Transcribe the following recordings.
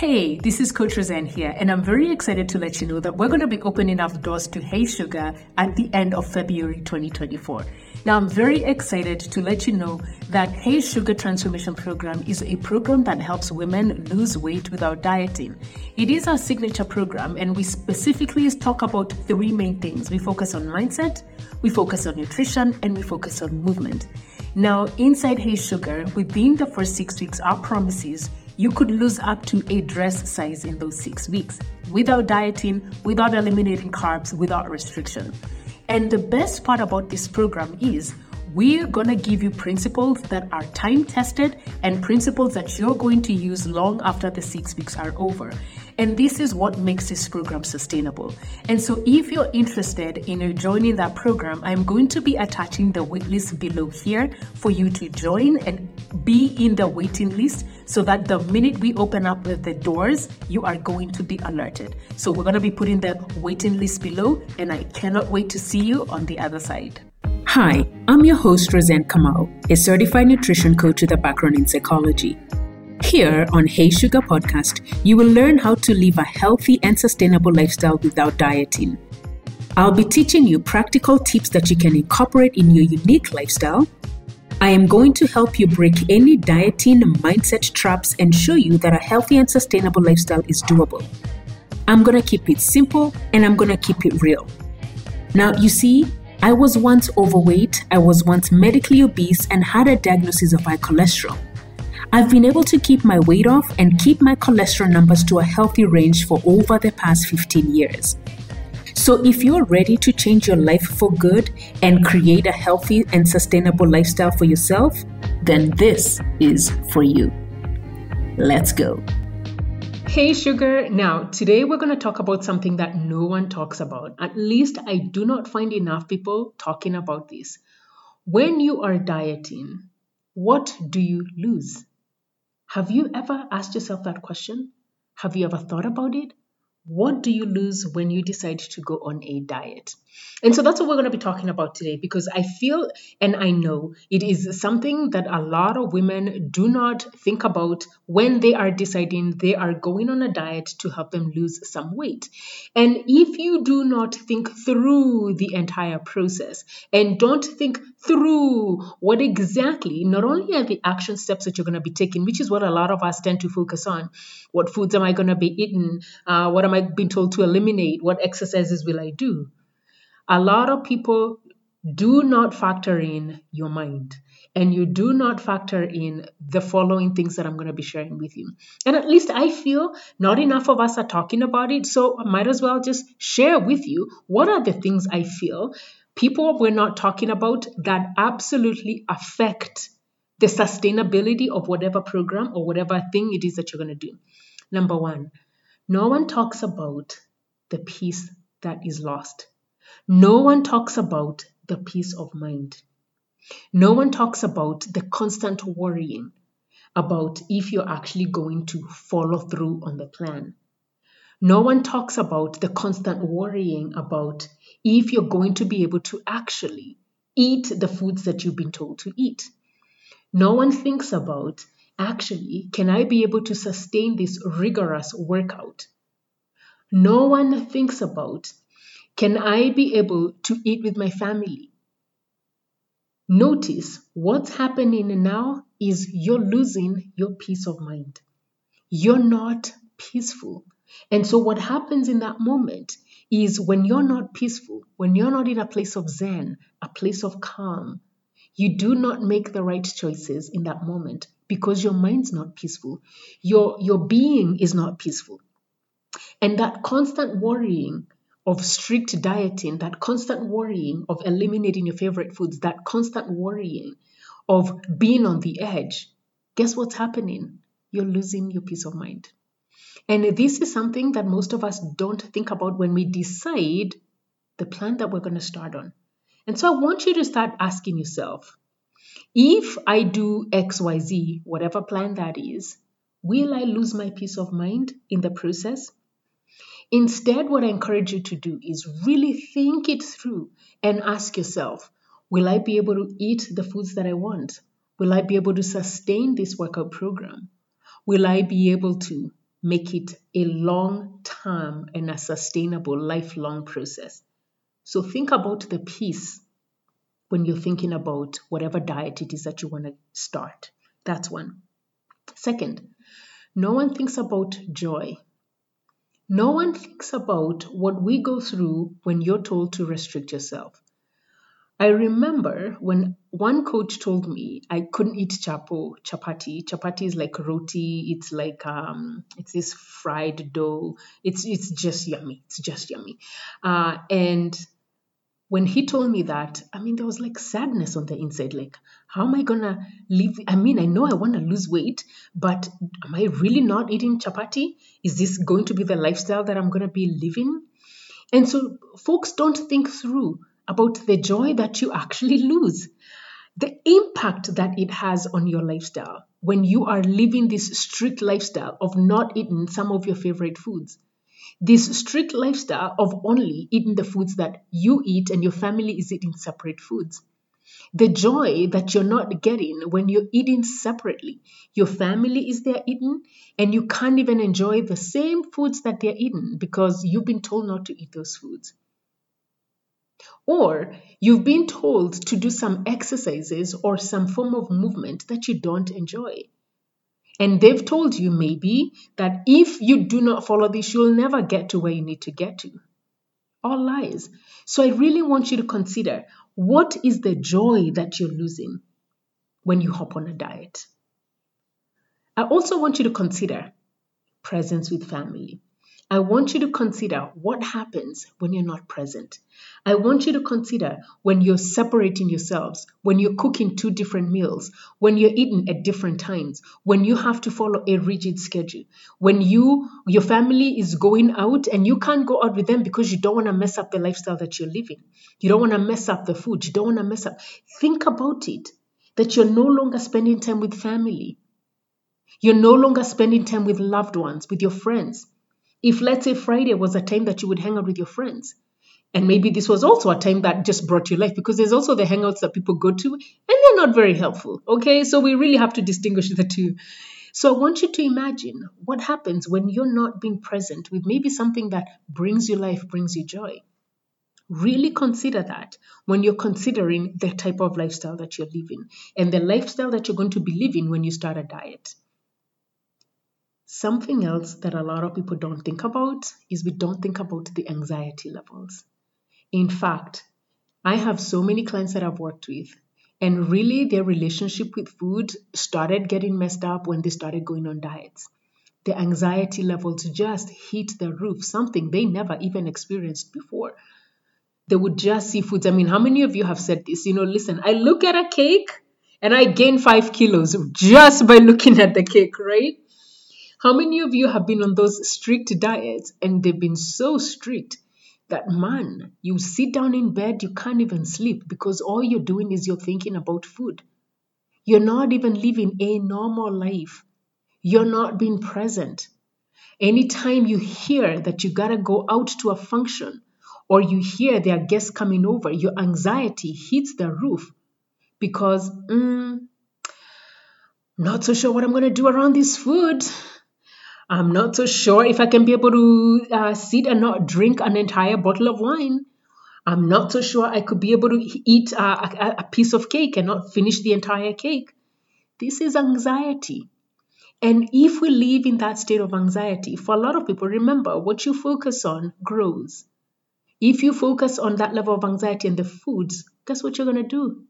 Hey, this is Coach Roseanne here, and I'm very excited to let you know that we're going to be opening up doors to Hey Sugar at the end of February 2024. Now, I'm very excited to let you know that Hey Sugar Transformation Program is a program that helps women lose weight without dieting. It is our signature program, and we specifically talk about three main things we focus on mindset, we focus on nutrition, and we focus on movement. Now, inside Hey Sugar, within the first six weeks, our promises is you could lose up to a dress size in those six weeks without dieting, without eliminating carbs, without restriction. And the best part about this program is we're going to give you principles that are time tested and principles that you're going to use long after the six weeks are over. And this is what makes this program sustainable. And so, if you're interested in uh, joining that program, I'm going to be attaching the waitlist below here for you to join and be in the waiting list so that the minute we open up the doors, you are going to be alerted. So, we're going to be putting the waiting list below, and I cannot wait to see you on the other side. Hi, I'm your host, Roseanne Kamau, a certified nutrition coach with a background in psychology. Here on Hey Sugar Podcast, you will learn how to live a healthy and sustainable lifestyle without dieting. I'll be teaching you practical tips that you can incorporate in your unique lifestyle. I am going to help you break any dieting mindset traps and show you that a healthy and sustainable lifestyle is doable. I'm going to keep it simple and I'm going to keep it real. Now, you see, I was once overweight, I was once medically obese, and had a diagnosis of high cholesterol. I've been able to keep my weight off and keep my cholesterol numbers to a healthy range for over the past 15 years. So, if you're ready to change your life for good and create a healthy and sustainable lifestyle for yourself, then this is for you. Let's go. Hey, sugar. Now, today we're going to talk about something that no one talks about. At least I do not find enough people talking about this. When you are dieting, what do you lose? Have you ever asked yourself that question? Have you ever thought about it? What do you lose when you decide to go on a diet? And so that's what we're going to be talking about today because I feel and I know it is something that a lot of women do not think about when they are deciding they are going on a diet to help them lose some weight. And if you do not think through the entire process and don't think through what exactly, not only are the action steps that you're going to be taking, which is what a lot of us tend to focus on what foods am I going to be eating? Uh, what am I being told to eliminate? What exercises will I do? A lot of people do not factor in your mind and you do not factor in the following things that I'm going to be sharing with you. And at least I feel not enough of us are talking about it. So I might as well just share with you what are the things I feel people were not talking about that absolutely affect the sustainability of whatever program or whatever thing it is that you're going to do. Number one, no one talks about the peace that is lost. No one talks about the peace of mind. No one talks about the constant worrying about if you're actually going to follow through on the plan. No one talks about the constant worrying about if you're going to be able to actually eat the foods that you've been told to eat. No one thinks about actually, can I be able to sustain this rigorous workout? No one thinks about can I be able to eat with my family? Notice what's happening now is you're losing your peace of mind. You're not peaceful. And so, what happens in that moment is when you're not peaceful, when you're not in a place of Zen, a place of calm, you do not make the right choices in that moment because your mind's not peaceful. Your, your being is not peaceful. And that constant worrying of strict dieting, that constant worrying of eliminating your favorite foods, that constant worrying of being on the edge, guess what's happening? You're losing your peace of mind. And this is something that most of us don't think about when we decide the plan that we're going to start on. And so I want you to start asking yourself if I do XYZ, whatever plan that is, will I lose my peace of mind in the process? Instead, what I encourage you to do is really think it through and ask yourself Will I be able to eat the foods that I want? Will I be able to sustain this workout program? Will I be able to make it a long term and a sustainable lifelong process. So think about the peace when you're thinking about whatever diet it is that you want to start. That's one. Second, no one thinks about joy. No one thinks about what we go through when you're told to restrict yourself. I remember when one coach told me I couldn't eat chapo, chapati. Chapati is like roti. It's like um, it's this fried dough. It's it's just yummy. It's just yummy. Uh, and when he told me that, I mean, there was like sadness on the inside. Like, how am I gonna live? I mean, I know I want to lose weight, but am I really not eating chapati? Is this going to be the lifestyle that I'm gonna be living? And so, folks don't think through about the joy that you actually lose, the impact that it has on your lifestyle when you are living this strict lifestyle of not eating some of your favorite foods. This strict lifestyle of only eating the foods that you eat and your family is eating separate foods. The joy that you're not getting when you're eating separately. Your family is there eating, and you can't even enjoy the same foods that they're eating because you've been told not to eat those foods. Or you've been told to do some exercises or some form of movement that you don't enjoy. And they've told you maybe that if you do not follow this, you'll never get to where you need to get to. All lies. So I really want you to consider what is the joy that you're losing when you hop on a diet. I also want you to consider presence with family. I want you to consider what happens when you're not present. I want you to consider when you're separating yourselves, when you're cooking two different meals, when you're eating at different times, when you have to follow a rigid schedule, when you your family is going out and you can't go out with them because you don't want to mess up the lifestyle that you're living. You don't want to mess up the food. You don't want to mess up. Think about it that you're no longer spending time with family. You're no longer spending time with loved ones, with your friends. If, let's say, Friday was a time that you would hang out with your friends, and maybe this was also a time that just brought you life because there's also the hangouts that people go to and they're not very helpful. Okay, so we really have to distinguish the two. So I want you to imagine what happens when you're not being present with maybe something that brings you life, brings you joy. Really consider that when you're considering the type of lifestyle that you're living and the lifestyle that you're going to be living when you start a diet. Something else that a lot of people don't think about is we don't think about the anxiety levels. In fact, I have so many clients that I've worked with, and really their relationship with food started getting messed up when they started going on diets. The anxiety levels just hit the roof, something they never even experienced before. They would just see foods. I mean, how many of you have said this? You know, listen, I look at a cake and I gain five kilos just by looking at the cake, right? How many of you have been on those strict diets and they've been so strict that man, you sit down in bed, you can't even sleep because all you're doing is you're thinking about food. You're not even living a normal life. You're not being present. Anytime you hear that you gotta go out to a function or you hear there are guests coming over, your anxiety hits the roof because, mm, not so sure what I'm gonna do around this food. I'm not so sure if I can be able to uh, sit and not drink an entire bottle of wine. I'm not so sure I could be able to eat a, a piece of cake and not finish the entire cake. This is anxiety. And if we live in that state of anxiety, for a lot of people, remember what you focus on grows. If you focus on that level of anxiety and the foods, guess what you're going to do?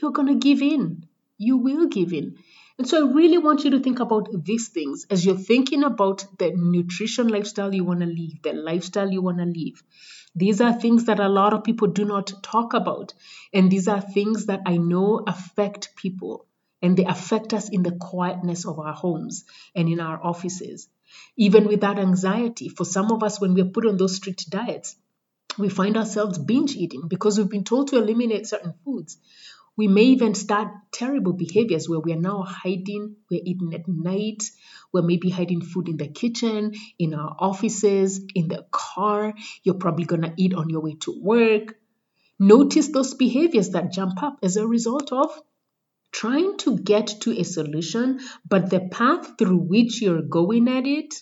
You're going to give in. You will give in. And so I really want you to think about these things as you're thinking about the nutrition lifestyle you want to live, the lifestyle you want to live. These are things that a lot of people do not talk about. And these are things that I know affect people. And they affect us in the quietness of our homes and in our offices. Even with that anxiety, for some of us, when we're put on those strict diets, we find ourselves binge eating because we've been told to eliminate certain foods. We may even start terrible behaviors where we are now hiding, we're eating at night, we're maybe hiding food in the kitchen, in our offices, in the car. You're probably going to eat on your way to work. Notice those behaviors that jump up as a result of trying to get to a solution, but the path through which you're going at it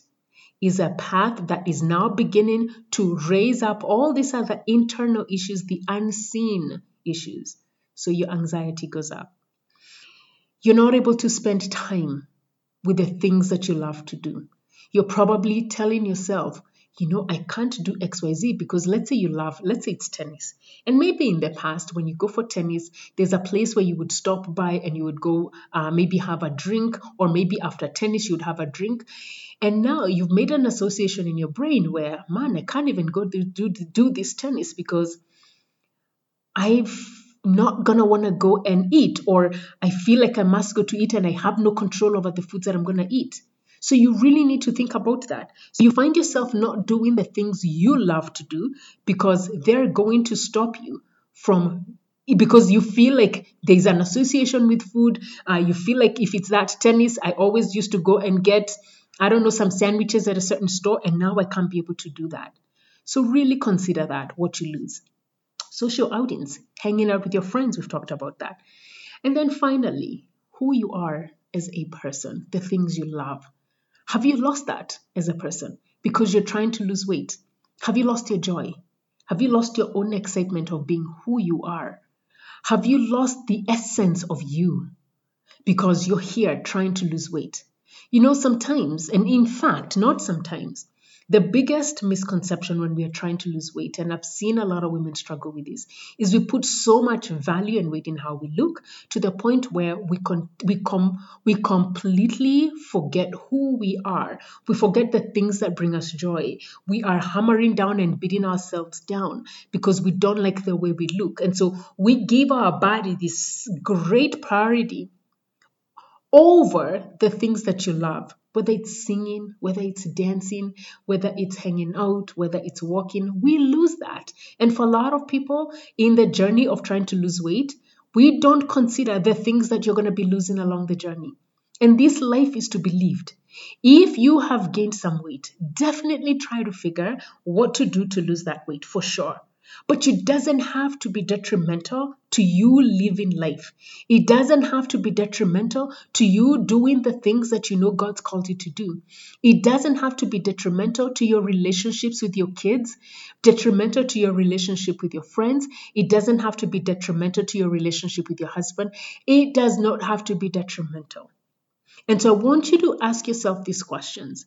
is a path that is now beginning to raise up all these other internal issues, the unseen issues. So your anxiety goes up. You're not able to spend time with the things that you love to do. You're probably telling yourself, you know, I can't do XYZ because let's say you love, let's say it's tennis. And maybe in the past, when you go for tennis, there's a place where you would stop by and you would go uh, maybe have a drink, or maybe after tennis, you'd have a drink. And now you've made an association in your brain where, man, I can't even go do, do, do this tennis because I'm not gonna wanna go and eat, or I feel like I must go to eat and I have no control over the foods that I'm gonna eat. So you really need to think about that. So you find yourself not doing the things you love to do because they're going to stop you from because you feel like there's an association with food. Uh, you feel like if it's that tennis, I always used to go and get, I don't know, some sandwiches at a certain store, and now I can't be able to do that. So really consider that what you lose. Social outings, hanging out with your friends, we've talked about that. And then finally, who you are as a person, the things you love. Have you lost that as a person because you're trying to lose weight? Have you lost your joy? Have you lost your own excitement of being who you are? Have you lost the essence of you because you're here trying to lose weight? You know, sometimes, and in fact, not sometimes, the biggest misconception when we are trying to lose weight, and I've seen a lot of women struggle with this, is we put so much value and weight in how we look to the point where we con- we com- we completely forget who we are. We forget the things that bring us joy. We are hammering down and beating ourselves down because we don't like the way we look, and so we give our body this great priority over the things that you love whether it's singing, whether it's dancing, whether it's hanging out, whether it's walking, we lose that. And for a lot of people in the journey of trying to lose weight, we don't consider the things that you're going to be losing along the journey. And this life is to be lived. If you have gained some weight, definitely try to figure what to do to lose that weight for sure. But it doesn't have to be detrimental to you living life. It doesn't have to be detrimental to you doing the things that you know God's called you to do. It doesn't have to be detrimental to your relationships with your kids, detrimental to your relationship with your friends. It doesn't have to be detrimental to your relationship with your husband. It does not have to be detrimental. And so I want you to ask yourself these questions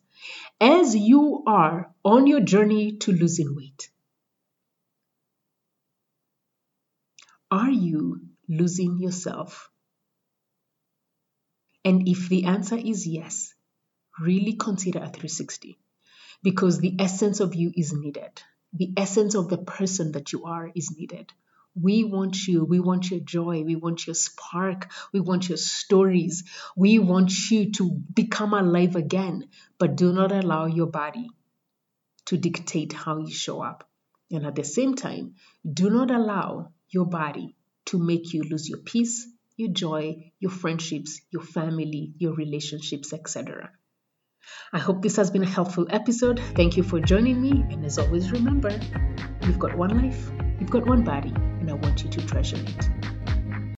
as you are on your journey to losing weight. Are you losing yourself? And if the answer is yes, really consider a 360 because the essence of you is needed. The essence of the person that you are is needed. We want you. We want your joy. We want your spark. We want your stories. We want you to become alive again. But do not allow your body to dictate how you show up. And at the same time, do not allow your body to make you lose your peace, your joy, your friendships, your family, your relationships, etc. I hope this has been a helpful episode. Thank you for joining me. And as always, remember you've got one life, you've got one body, and I want you to treasure it.